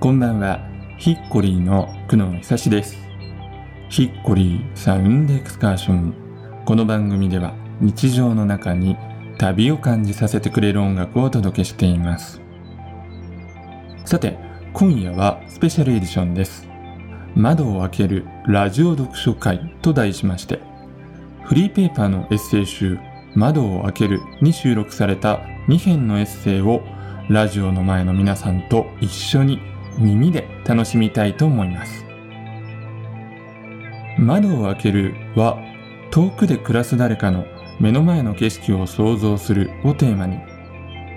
こんばんは、ヒッコリーの久野久志です。ヒッコリーサウンドエクスカーション。この番組では日常の中に旅を感じさせてくれる音楽をお届けしています。さて、今夜はスペシャルエディションです。窓を開けるラジオ読書会と題しまして、フリーペーパーのエッセイ集窓を開けるに収録された2編のエッセイをラジオの前の皆さんと一緒に耳で楽しみたいと思います。窓を開けるは遠くで暮らす誰かの目の前の景色を想像するをテーマに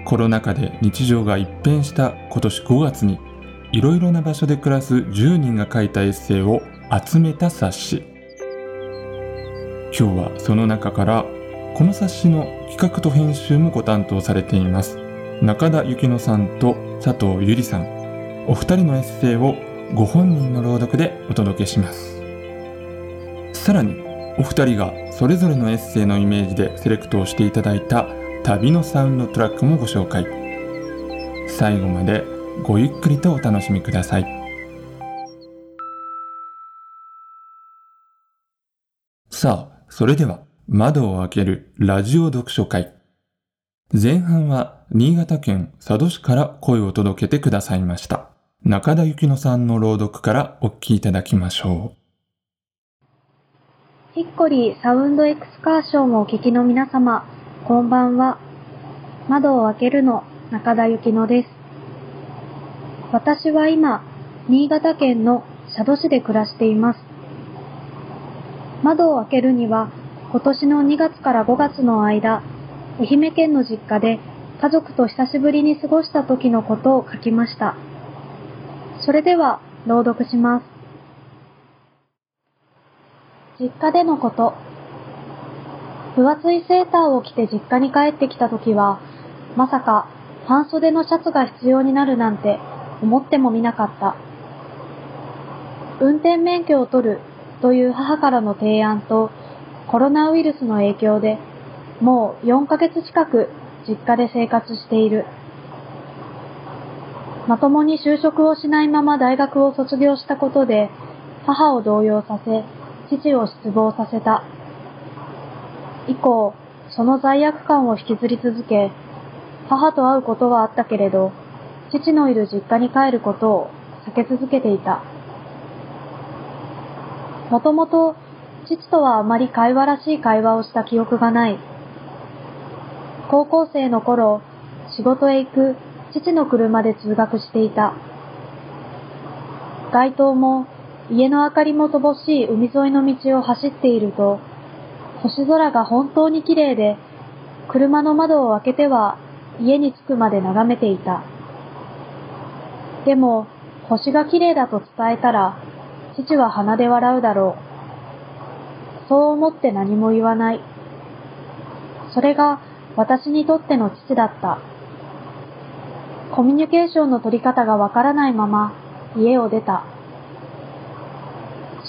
コロナ禍で日常が一変した今年5月にいろいろな場所で暮らす10人が書いたエッセイを集めた冊子。今日はその中からこの冊子の企画と編集もご担当されています。中田幸乃さんと佐藤ゆりさん。お二人のエッセイをご本人の朗読でお届けします。さらにお二人がそれぞれのエッセイのイメージでセレクトをしていただいた旅のサウンドトラックもご紹介。最後までごゆっくりとお楽しみください。さあそれでは窓を開けるラジオ読書会。前半は新潟県佐渡市から声を届けてくださいました。中田幸乃さんの朗読からお聞きいただきましょう。ヒッコリーサウンドエクスカーションをお聞きの皆様、こんばんは。窓を開けるの中田幸乃です。私は今、新潟県の佐渡市で暮らしています。窓を開けるには、今年の2月から5月の間、愛媛県の実家で家族と久しぶりに過ごした時のことを書きました。それでは、朗読します。実家でのこと。分厚いセーターを着て実家に帰ってきた時は、まさか半袖のシャツが必要になるなんて思ってもみなかった。運転免許を取るという母からの提案とコロナウイルスの影響でもう4ヶ月近く実家で生活している。まともに就職をしないまま大学を卒業したことで母を動揺させ父を失望させた。以降、その罪悪感を引きずり続け、母と会うことはあったけれど、父のいる実家に帰ることを避け続けていた。もともと、父とはあまり会話らしい会話をした記憶がない。高校生の頃、仕事へ行く父の車で通学していた。街灯も家の明かりも乏しい海沿いの道を走っていると、星空が本当に綺麗で、車の窓を開けては家に着くまで眺めていた。でも、星が綺麗だと伝えたら、父は鼻で笑うだろう。そう思って何も言わない。それが私にとっての父だった。コミュニケーションの取り方がわからないまま家を出た。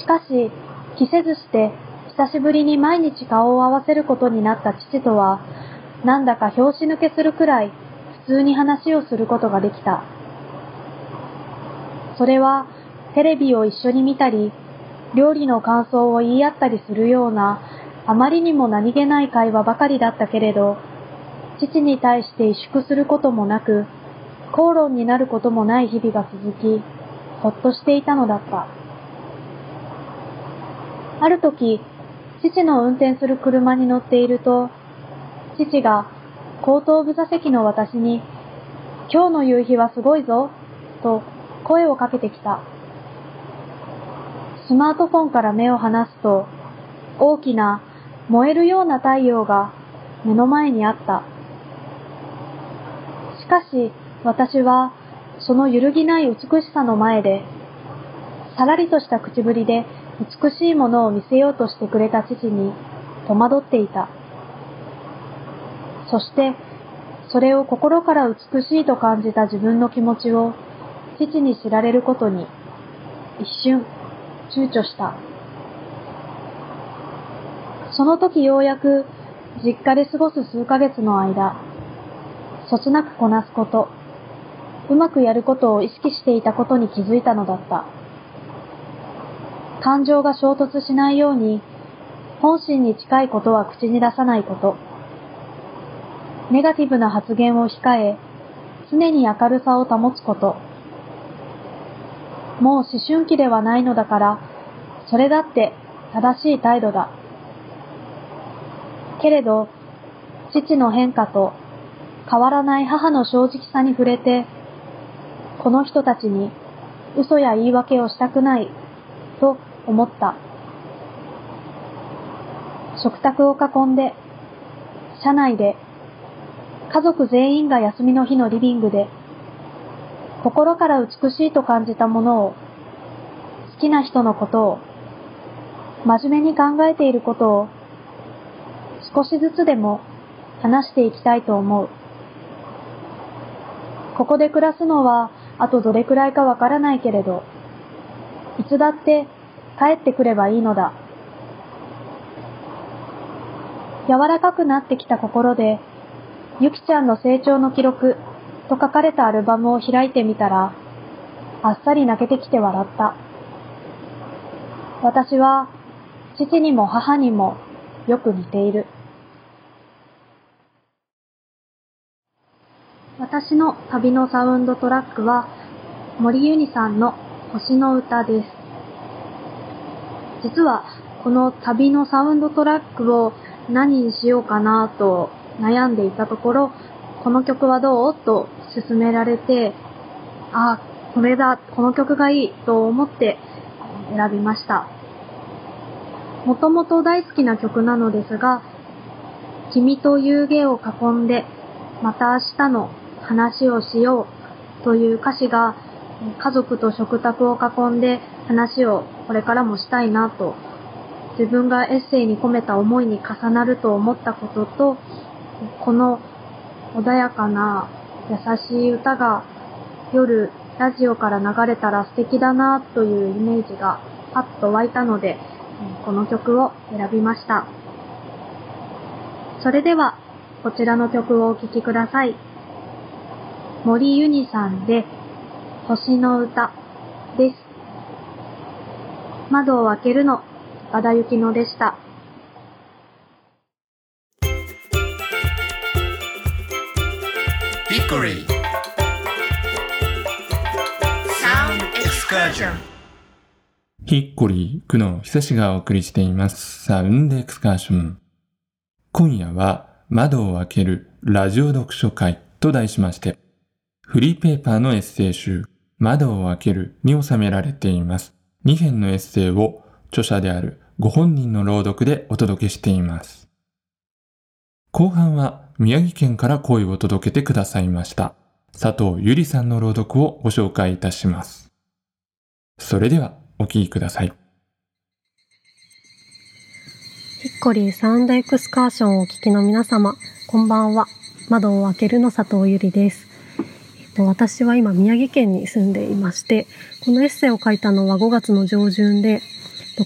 しかし、着せずして久しぶりに毎日顔を合わせることになった父とは、なんだか拍子抜けするくらい普通に話をすることができた。それはテレビを一緒に見たり、料理の感想を言い合ったりするような、あまりにも何気ない会話ばかりだったけれど、父に対して萎縮することもなく、口論になることもない日々が続き、ほっとしていたのだった。ある時、父の運転する車に乗っていると、父が後頭部座席の私に、今日の夕日はすごいぞ、と声をかけてきた。スマートフォンから目を離すと、大きな燃えるような太陽が目の前にあった。しかし私はその揺るぎない美しさの前で、さらりとした口ぶりで美しいものを見せようとしてくれた父に戸惑っていた。そして、それを心から美しいと感じた自分の気持ちを父に知られることに一瞬躊躇した。その時ようやく実家で過ごす数ヶ月の間、そつなくこなすこと、うまくやることを意識していたことに気づいたのだった。感情が衝突しないように、本心に近いことは口に出さないこと、ネガティブな発言を控え、常に明るさを保つこと、もう思春期ではないのだから、それだって正しい態度だ。けれど、父の変化と変わらない母の正直さに触れて、この人たちに嘘や言い訳をしたくない。と思った。食卓を囲んで、車内で、家族全員が休みの日のリビングで、心から美しいと感じたものを、好きな人のことを、真面目に考えていることを、少しずつでも話していきたいと思う。ここで暮らすのは、あとどれくらいかわからないけれど、いつだって帰ってくればいいのだ。柔らかくなってきた心で、ゆきちゃんの成長の記録と書かれたアルバムを開いてみたら、あっさり泣けてきて笑った。私は、父にも母にもよく似ている。私の旅のサウンドトラックは、森ユニさんの星の歌です。実は、この旅のサウンドトラックを何にしようかなと悩んでいたところ、この曲はどう？と勧められて、あ、これだ、この曲がいいと思って選びました。もともと大好きな曲なのですが、君と夕げを囲んで、また明日の話をしようという歌詞が家族と食卓を囲んで話をこれからもしたいなと自分がエッセイに込めた思いに重なると思ったこととこの穏やかな優しい歌が夜ラジオから流れたら素敵だなというイメージがパッと湧いたのでこの曲を選びました。それではこちらの曲をお聴きください。森ユニさんで星の歌です。窓を開けるの、高田幸乃でした。ヒッコリーサウンドエクスカージョンヒッコリー、久野久志がお送りしています。サウンドエクスカーション。今夜は窓を開けるラジオ読書会と題しまして、フリーペーパーのエッセイ集、窓を開けるに収められています。2編のエッセイを著者であるご本人の朗読でお届けしています。後半は宮城県から声を届けてくださいました。佐藤ゆりさんの朗読をご紹介いたします。それではお聞きください。ヒッコリーサウンドエクスカーションをお聞きの皆様、こんばんは。窓を開けるの佐藤ゆりです。私は今宮城県に住んでいまして、このエッセイを書いたのは5月の上旬で、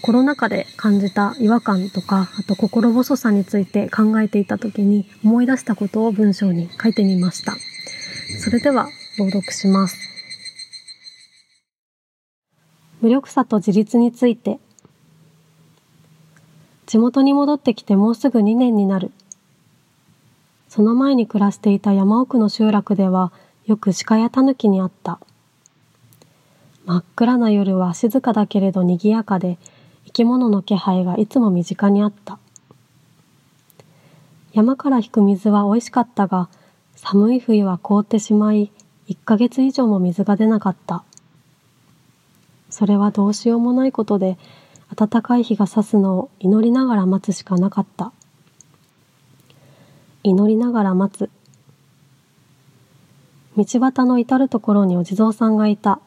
コロナ禍で感じた違和感とか、あと心細さについて考えていた時に思い出したことを文章に書いてみました。それでは朗読します。無力さと自立について。地元に戻ってきてもうすぐ2年になる。その前に暮らしていた山奥の集落では、よく鹿やタヌキに会った。真っ暗な夜は静かだけれど賑やかで、生き物の気配がいつも身近にあった。山から引く水は美味しかったが、寒い冬は凍ってしまい、1ヶ月以上も水が出なかった。それはどうしようもないことで、暖かい日が差すのを祈りながら待つしかなかった。祈りながら待つ。道端の至るところにお地蔵さんがいた。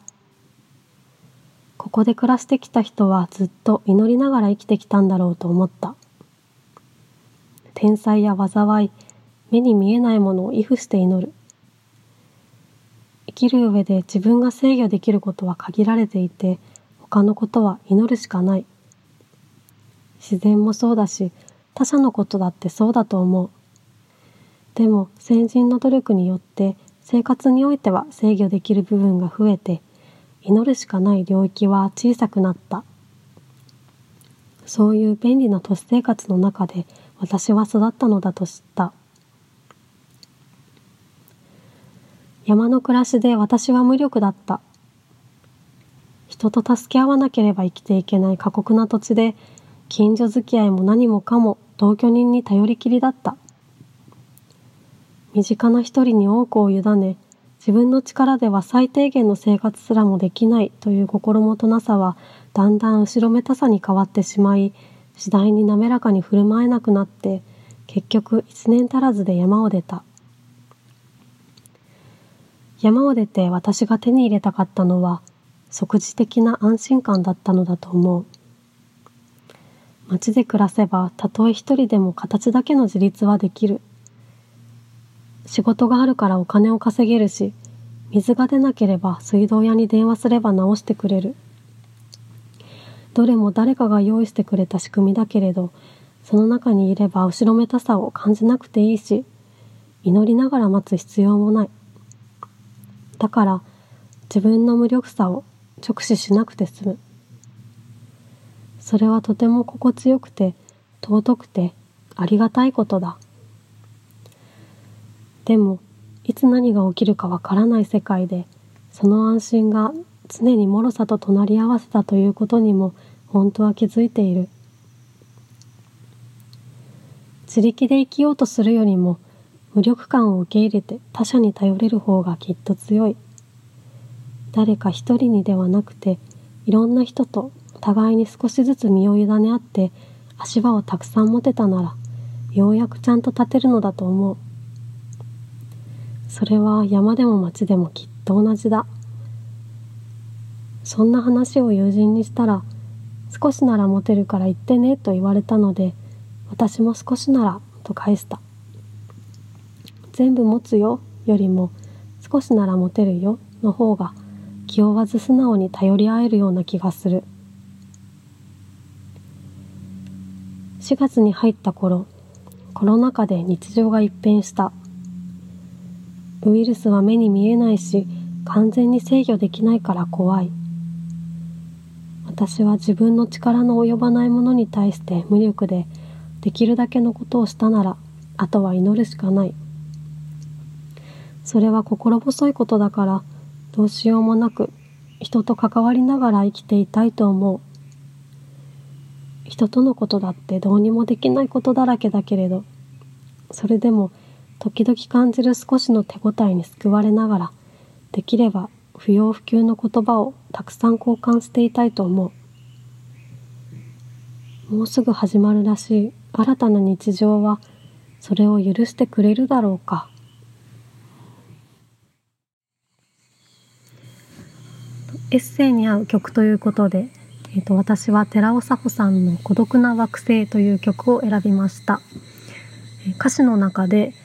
ここで暮らしてきた人はずっと祈りながら生きてきたんだろうと思った。天才や災い目に見えないものを畏怖して祈る。生きる上で自分が制御できることは限られていて他のことは祈るしかない。自然もそうだし他者のことだってそうだと思う。でも先人の努力によって生活においては制御できる部分が増えて祈るしかない領域は小さくなった。そういう便利な都市生活の中で私は育ったのだと知った。山の暮らしで私は無力だった。人と助け合わなければ生きていけない過酷な土地で近所付き合いも何もかも同居人に頼りきりだった。身近な一人に多くを委ね自分の力では最低限の生活すらもできないという心もとなさはだんだん後ろめたさに変わってしまい次第に滑らかに振る舞えなくなって結局一年足らずで山を出た。山を出て私が手に入れたかったのは即時的な安心感だったのだと思う。街で暮らせばたとえ一人でも形だけの自立はできる。仕事があるからお金を稼げるし水が出なければ水道屋に電話すれば直してくれる。どれも誰かが用意してくれた仕組みだけれどその中にいれば後ろめたさを感じなくていいし祈りながら待つ必要もない。だから自分の無力さを直視しなくて済む。それはとても心地よくて尊くてありがたいことだ。でもいつ何が起きるかわからない世界でその安心が常に脆さと隣り合わせたということにも本当は気づいている。自力で生きようとするよりも無力感を受け入れて他者に頼れる方がきっと強い。誰か一人にではなくていろんな人と互いに少しずつ身を委ね合って足場をたくさん持てたならようやくちゃんと立てるのだと思う。それは山でも町でもきっと同じだ。そんな話を友人にしたら少しなら持てるから言ってねと言われたので私も少しならと返した。全部持つよよりも少しなら持てるよの方が気負わず素直に頼り合えるような気がする。4月に入った頃コロナ禍で日常が一変した。ウイルスは目に見えないし完全に制御できないから怖い。私は自分の力の及ばないものに対して無力でできるだけのことをしたならあとは祈るしかない。それは心細いことだからどうしようもなく人と関わりながら生きていたいと思う。人とのことだってどうにもできないことだらけだけれどそれでも時々感じる少しの手応えに救われながらできれば不要不急の言葉をたくさん交換していたいと思う。もうすぐ始まるらしい新たな日常はそれを許してくれるだろうか。エッセイに合う曲ということで、えーと、私は寺尾佐穂さんの「孤独な惑星」という曲を選びました。歌詞の中で「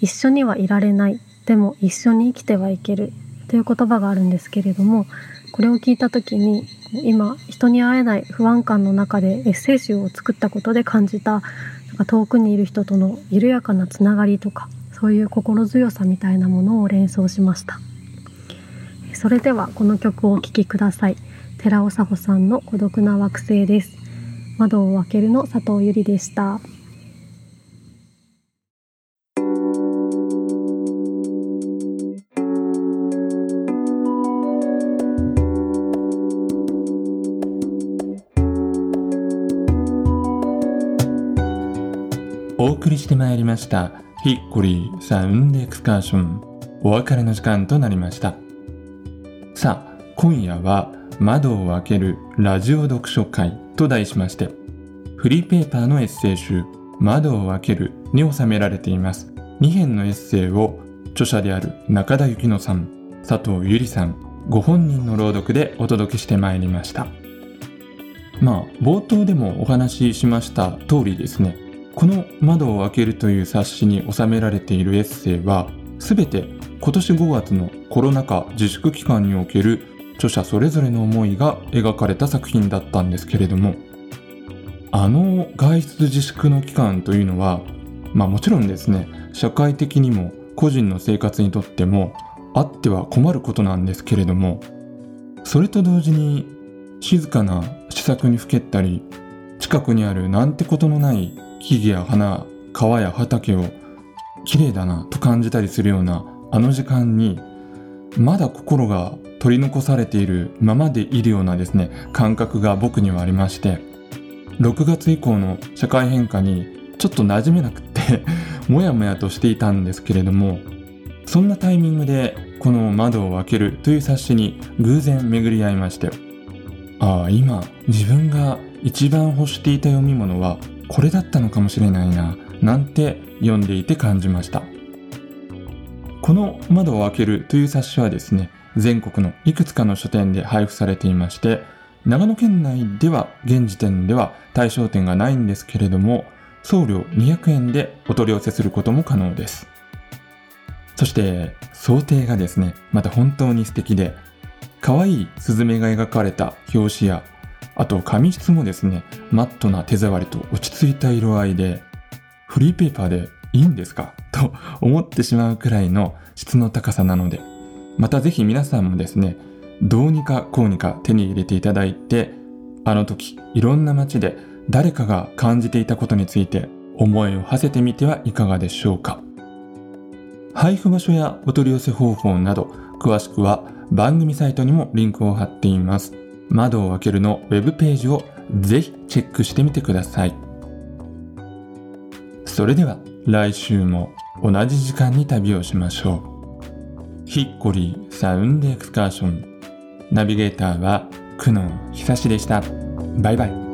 一緒にはいられない。でも一緒に生きてはいける」という言葉があるんですけれどもこれを聞いた時に今人に会えない不安感の中でエッセイ集を作ったことで感じたなんか遠くにいる人との緩やかなつながりとかそういう心強さみたいなものを連想しました。それではこの曲をお聴きください。寺尾佐穂さんの孤独な惑星です。窓を開けるの佐藤ゆりでした。してまいりました。ヒッコリーサウンドエクスカーション。お別れの時間となりました。さあ今夜は窓を開けるラジオ読書会と題しましてフリーペーパーのエッセイ集窓を開けるに収められています。2編のエッセイを著者である中田幸乃さん佐藤ゆりさんご本人の朗読でお届けしてまいりました。まあ冒頭でもお話ししました通りですね。この「窓を開ける」という冊子に収められているエッセイは全て今年5月のコロナ禍自粛期間における著者それぞれの思いが描かれた作品だったんですけれどもあの外出自粛の期間というのはまあもちろんですね社会的にも個人の生活にとってもあっては困ることなんですけれどもそれと同時に静かな施策にふけったり近くにあるなんてことのない木々や花川や畑を綺麗だなと感じたりするようなあの時間にまだ心が取り残されているままでいるようなですね感覚が僕にはありまして6月以降の社会変化にちょっと馴染めなくって もやもやとしていたんですけれどもそんなタイミングでこの窓を開けるという冊子に偶然巡り合いましてああ今自分が一番欲していた読み物はこれだったのかもしれないななんて読んでいて感じました。この窓を開けるという冊子はですね全国のいくつかの書店で配布されていまして長野県内では現時点では対象店がないんですけれども送料200円でお取り寄せすることも可能です。そして想定がですねまた本当に素敵で可愛いスズメが描かれた表紙やあと紙質もですねマットな手触りと落ち着いた色合いでフリーペーパーでいいんですか？と思ってしまうくらいの質の高さなのでまたぜひ皆さんもですねどうにかこうにか手に入れていただいてあの時いろんな街で誰かが感じていたことについて思いを馳せてみてはいかがでしょうか？配布場所やお取り寄せ方法など詳しくは番組サイトにもリンクを貼っています。窓を開けるのウェブページをぜひチェックしてみてください。それでは来週も同じ時間に旅をしましょう。ヒッコリーサウンドエクスカーション。ナビゲーターは久能久志でした。バイバイ。